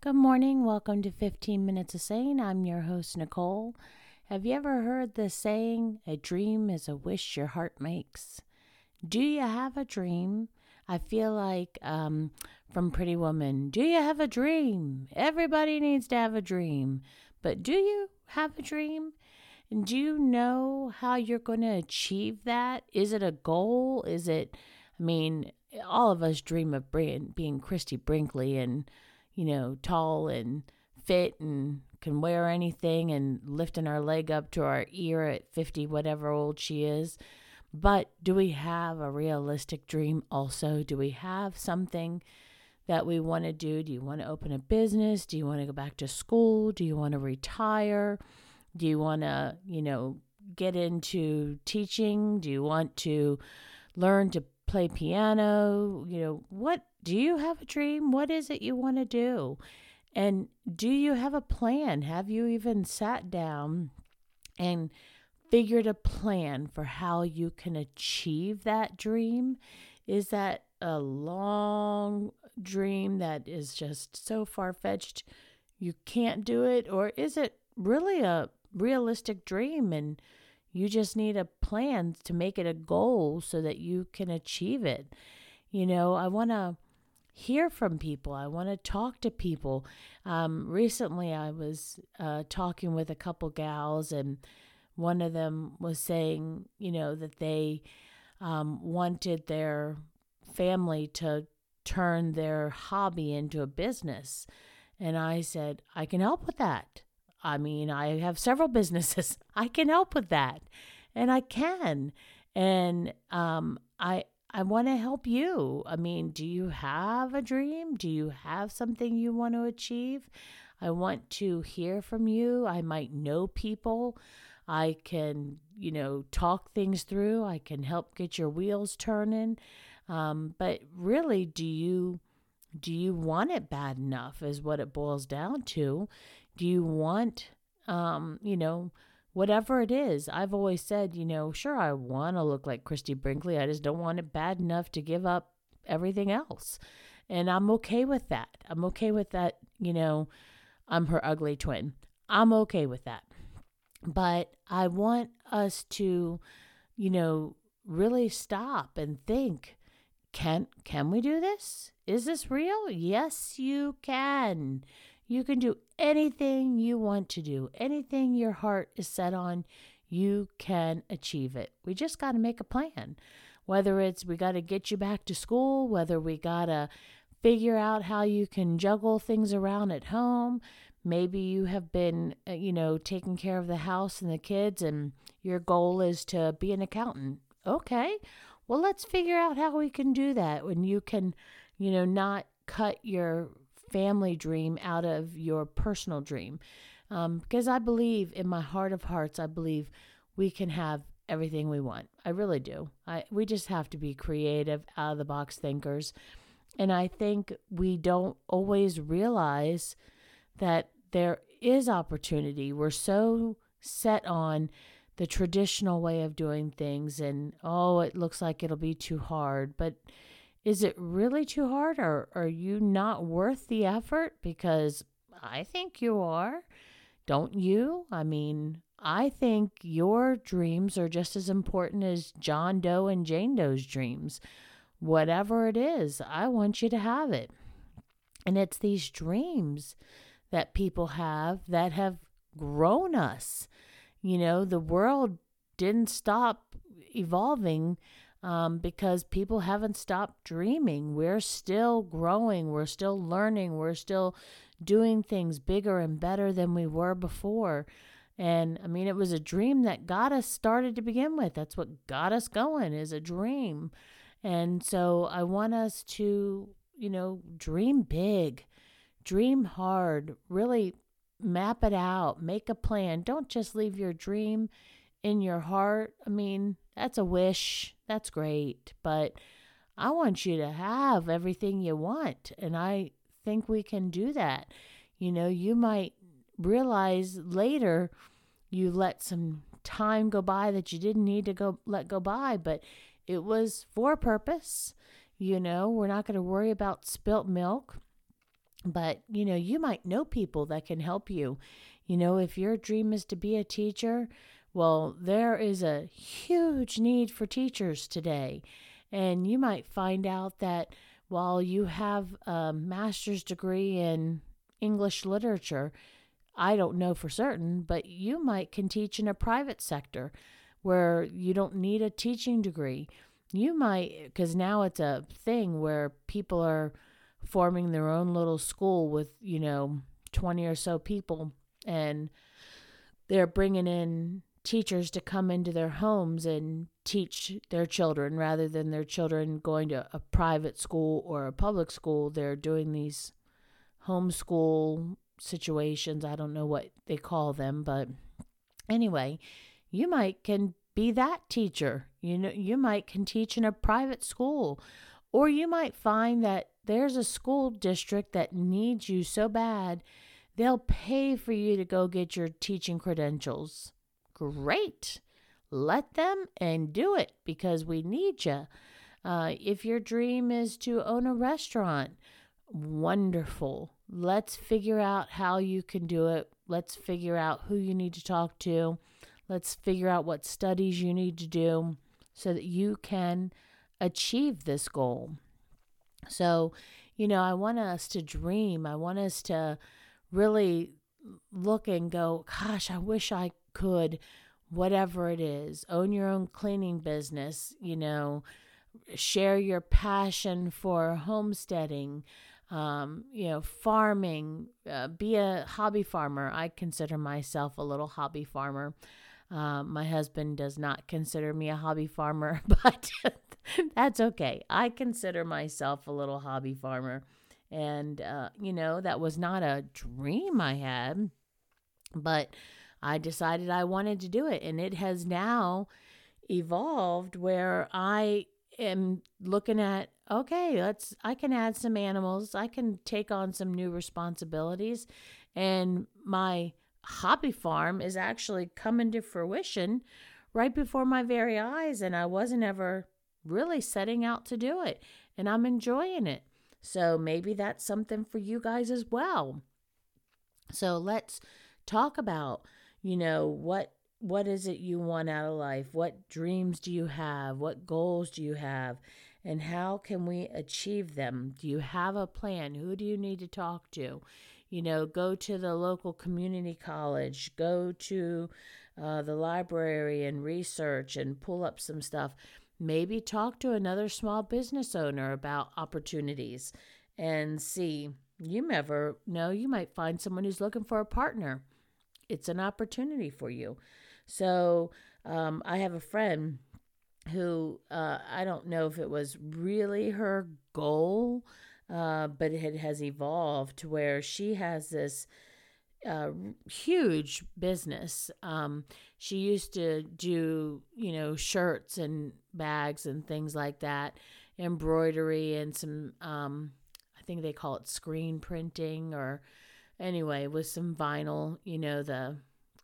Good morning. Welcome to 15 Minutes of Saying. I'm your host, Nicole. Have you ever heard the saying, a dream is a wish your heart makes? Do you have a dream? I feel like um, from Pretty Woman, do you have a dream? Everybody needs to have a dream. But do you have a dream? And do you know how you're going to achieve that? Is it a goal? Is it, I mean, all of us dream of being Christie Brinkley and you know, tall and fit and can wear anything and lifting our leg up to our ear at 50, whatever old she is. But do we have a realistic dream also? Do we have something that we want to do? Do you want to open a business? Do you want to go back to school? Do you want to retire? Do you want to, you know, get into teaching? Do you want to learn to play piano? You know, what do you have a dream? What is it you want to do? And do you have a plan? Have you even sat down and figured a plan for how you can achieve that dream? Is that a long dream that is just so far fetched you can't do it? Or is it really a realistic dream and you just need a plan to make it a goal so that you can achieve it? You know, I want to hear from people. I want to talk to people. Um, recently, I was uh, talking with a couple gals, and one of them was saying, you know, that they um, wanted their family to turn their hobby into a business. And I said, I can help with that. I mean, I have several businesses. I can help with that. And I can. And um, I, I want to help you. I mean, do you have a dream? Do you have something you want to achieve? I want to hear from you. I might know people. I can, you know, talk things through. I can help get your wheels turning. Um, but really, do you do you want it bad enough? Is what it boils down to. Do you want, um, you know, whatever it is. I've always said, you know, sure, I want to look like Christie Brinkley. I just don't want it bad enough to give up everything else. And I'm okay with that. I'm okay with that, you know, I'm her ugly twin. I'm okay with that. But I want us to, you know, really stop and think can can we do this? Is this real? Yes, you can. You can do anything you want to do, anything your heart is set on, you can achieve it. We just got to make a plan. Whether it's we got to get you back to school, whether we got to figure out how you can juggle things around at home. Maybe you have been, uh, you know, taking care of the house and the kids, and your goal is to be an accountant. Okay, well, let's figure out how we can do that when you can, you know, not cut your family dream out of your personal dream. Um, because I believe in my heart of hearts, I believe we can have everything we want. I really do. I we just have to be creative, out of the box thinkers. And I think we don't always realize that there is opportunity. We're so set on the traditional way of doing things and oh, it looks like it'll be too hard, but is it really too hard or are you not worth the effort? Because I think you are. Don't you? I mean, I think your dreams are just as important as John Doe and Jane Doe's dreams. Whatever it is, I want you to have it. And it's these dreams that people have that have grown us. You know, the world didn't stop evolving um, because people haven't stopped dreaming. We're still growing, we're still learning, we're still doing things bigger and better than we were before. And I mean, it was a dream that got us started to begin with. That's what got us going, is a dream. And so I want us to, you know, dream big, dream hard, really map it out, make a plan. Don't just leave your dream in your heart. I mean, that's a wish. That's great. But I want you to have everything you want. And I think we can do that. You know, you might realize later you let some time go by that you didn't need to go let go by, but it was for a purpose. You know, we're not going to worry about spilt milk. but you know, you might know people that can help you. You know, if your dream is to be a teacher, well, there is a huge need for teachers today. And you might find out that while you have a master's degree in English literature, I don't know for certain, but you might can teach in a private sector where you don't need a teaching degree. You might, because now it's a thing where people are forming their own little school with, you know, 20 or so people, and they're bringing in teachers to come into their homes and teach their children rather than their children going to a private school or a public school. They're doing these homeschool situations. I don't know what they call them, but anyway, you might can be that teacher. You know, you might can teach in a private school or you might find that there's a school district that needs you so bad, they'll pay for you to go get your teaching credentials. Great. Let them and do it because we need you. Uh, if your dream is to own a restaurant, wonderful. Let's figure out how you can do it. Let's figure out who you need to talk to. Let's figure out what studies you need to do so that you can achieve this goal. So, you know, I want us to dream. I want us to really look and go, gosh, I wish I could, whatever it is, own your own cleaning business, you know, share your passion for homesteading, um, you know, farming, uh, be a hobby farmer. I consider myself a little hobby farmer. Uh, my husband does not consider me a hobby farmer, but that's okay. I consider myself a little hobby farmer. And, uh, you know, that was not a dream I had, but I decided I wanted to do it. And it has now evolved where I am looking at okay, let's I can add some animals, I can take on some new responsibilities and my hobby farm is actually coming to fruition right before my very eyes and I wasn't ever really setting out to do it and I'm enjoying it. So maybe that's something for you guys as well. So let's talk about you know what what is it you want out of life? What dreams do you have? What goals do you have? And how can we achieve them? Do you have a plan? Who do you need to talk to? You know go to the local community college go to uh, the library and research and pull up some stuff. Maybe talk to another small business owner about opportunities and see. You never know you might find someone who's looking for a partner it's an opportunity for you. So um, I have a friend who uh, I don't know if it was really her goal, uh, but it has evolved to where she has this uh, huge business. Um, she used to do, you know, shirts and bags and things like that, embroidery and some, um, I think they call it screen printing or anyway, with some vinyl, you know, the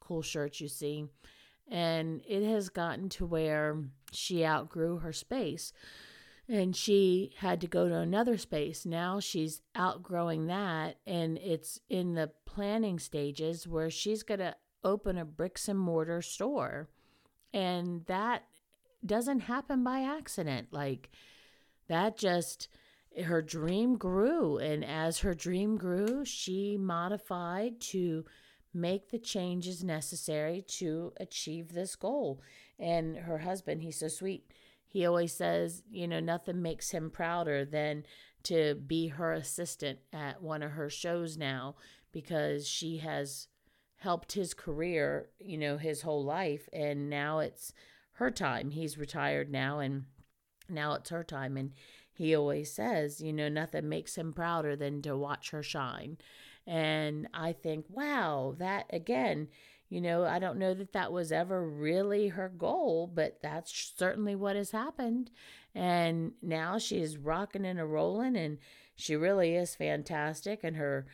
cool shirts you see. And it has gotten to where she outgrew her space and she had to go to another space. Now she's outgrowing that and it's in the planning stages where she's going to open a bricks and mortar store. And that doesn't happen by accident. Like that just her dream grew. And as her dream grew, she modified to make the changes necessary to achieve this goal. And her husband, he's so sweet. He always says, you know, nothing makes him prouder than to be her assistant at one of her shows now because she has helped his career, you know, his whole life. And now it's her time. He's retired now and now it's her time. And he always says, you know, nothing makes him prouder than to watch her shine. And I think, wow, that again, you know, I don't know that that was ever really her goal, but that's certainly what has happened. And now she's rocking and a rolling, and she really is fantastic. And her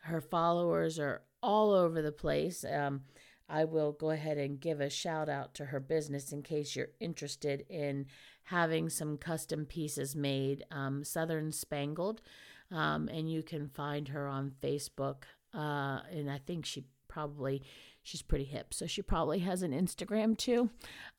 her followers are all over the place. Um, I will go ahead and give a shout out to her business in case you're interested in having some custom pieces made. Um, Southern Spangled. Um, and you can find her on Facebook. Uh, and I think she probably she's pretty hip so she probably has an instagram too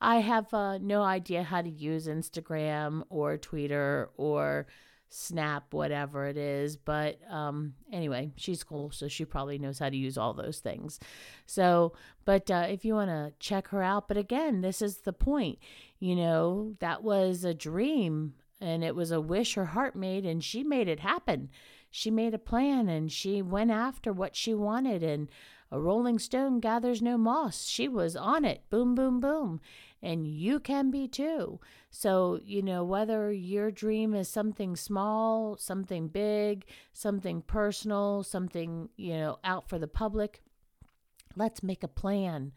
i have uh, no idea how to use instagram or twitter or snap whatever it is but um, anyway she's cool so she probably knows how to use all those things so but uh, if you want to check her out but again this is the point you know that was a dream and it was a wish her heart made and she made it happen she made a plan and she went after what she wanted and a rolling stone gathers no moss. She was on it. Boom, boom, boom. And you can be too. So, you know, whether your dream is something small, something big, something personal, something, you know, out for the public, let's make a plan.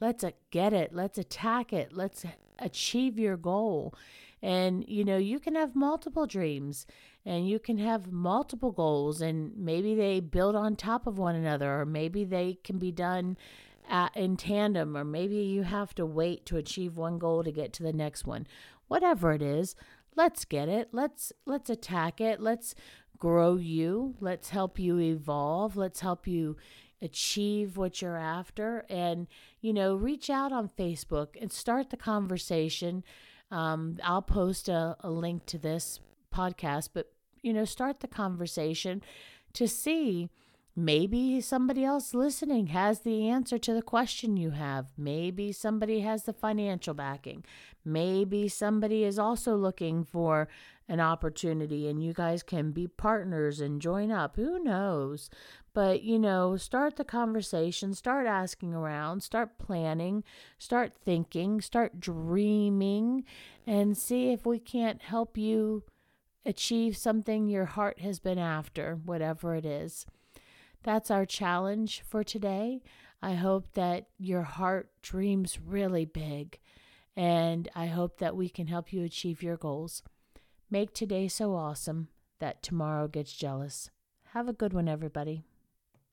Let's uh, get it. Let's attack it. Let's achieve your goal. And, you know, you can have multiple dreams and you can have multiple goals, and maybe they build on top of one another, or maybe they can be done at, in tandem, or maybe you have to wait to achieve one goal to get to the next one. Whatever it is, let's get it. Let's let's attack it. Let's grow you. Let's help you evolve. Let's help you achieve what you're after and you know reach out on facebook and start the conversation um, I'll post a, a link to this podcast, but you know, start the conversation to see maybe somebody else listening has the answer to the question you have. Maybe somebody has the financial backing. Maybe somebody is also looking for an opportunity and you guys can be partners and join up. Who knows? But, you know, start the conversation, start asking around, start planning, start thinking, start dreaming, and see if we can't help you achieve something your heart has been after, whatever it is. That's our challenge for today. I hope that your heart dreams really big, and I hope that we can help you achieve your goals. Make today so awesome that tomorrow gets jealous. Have a good one, everybody.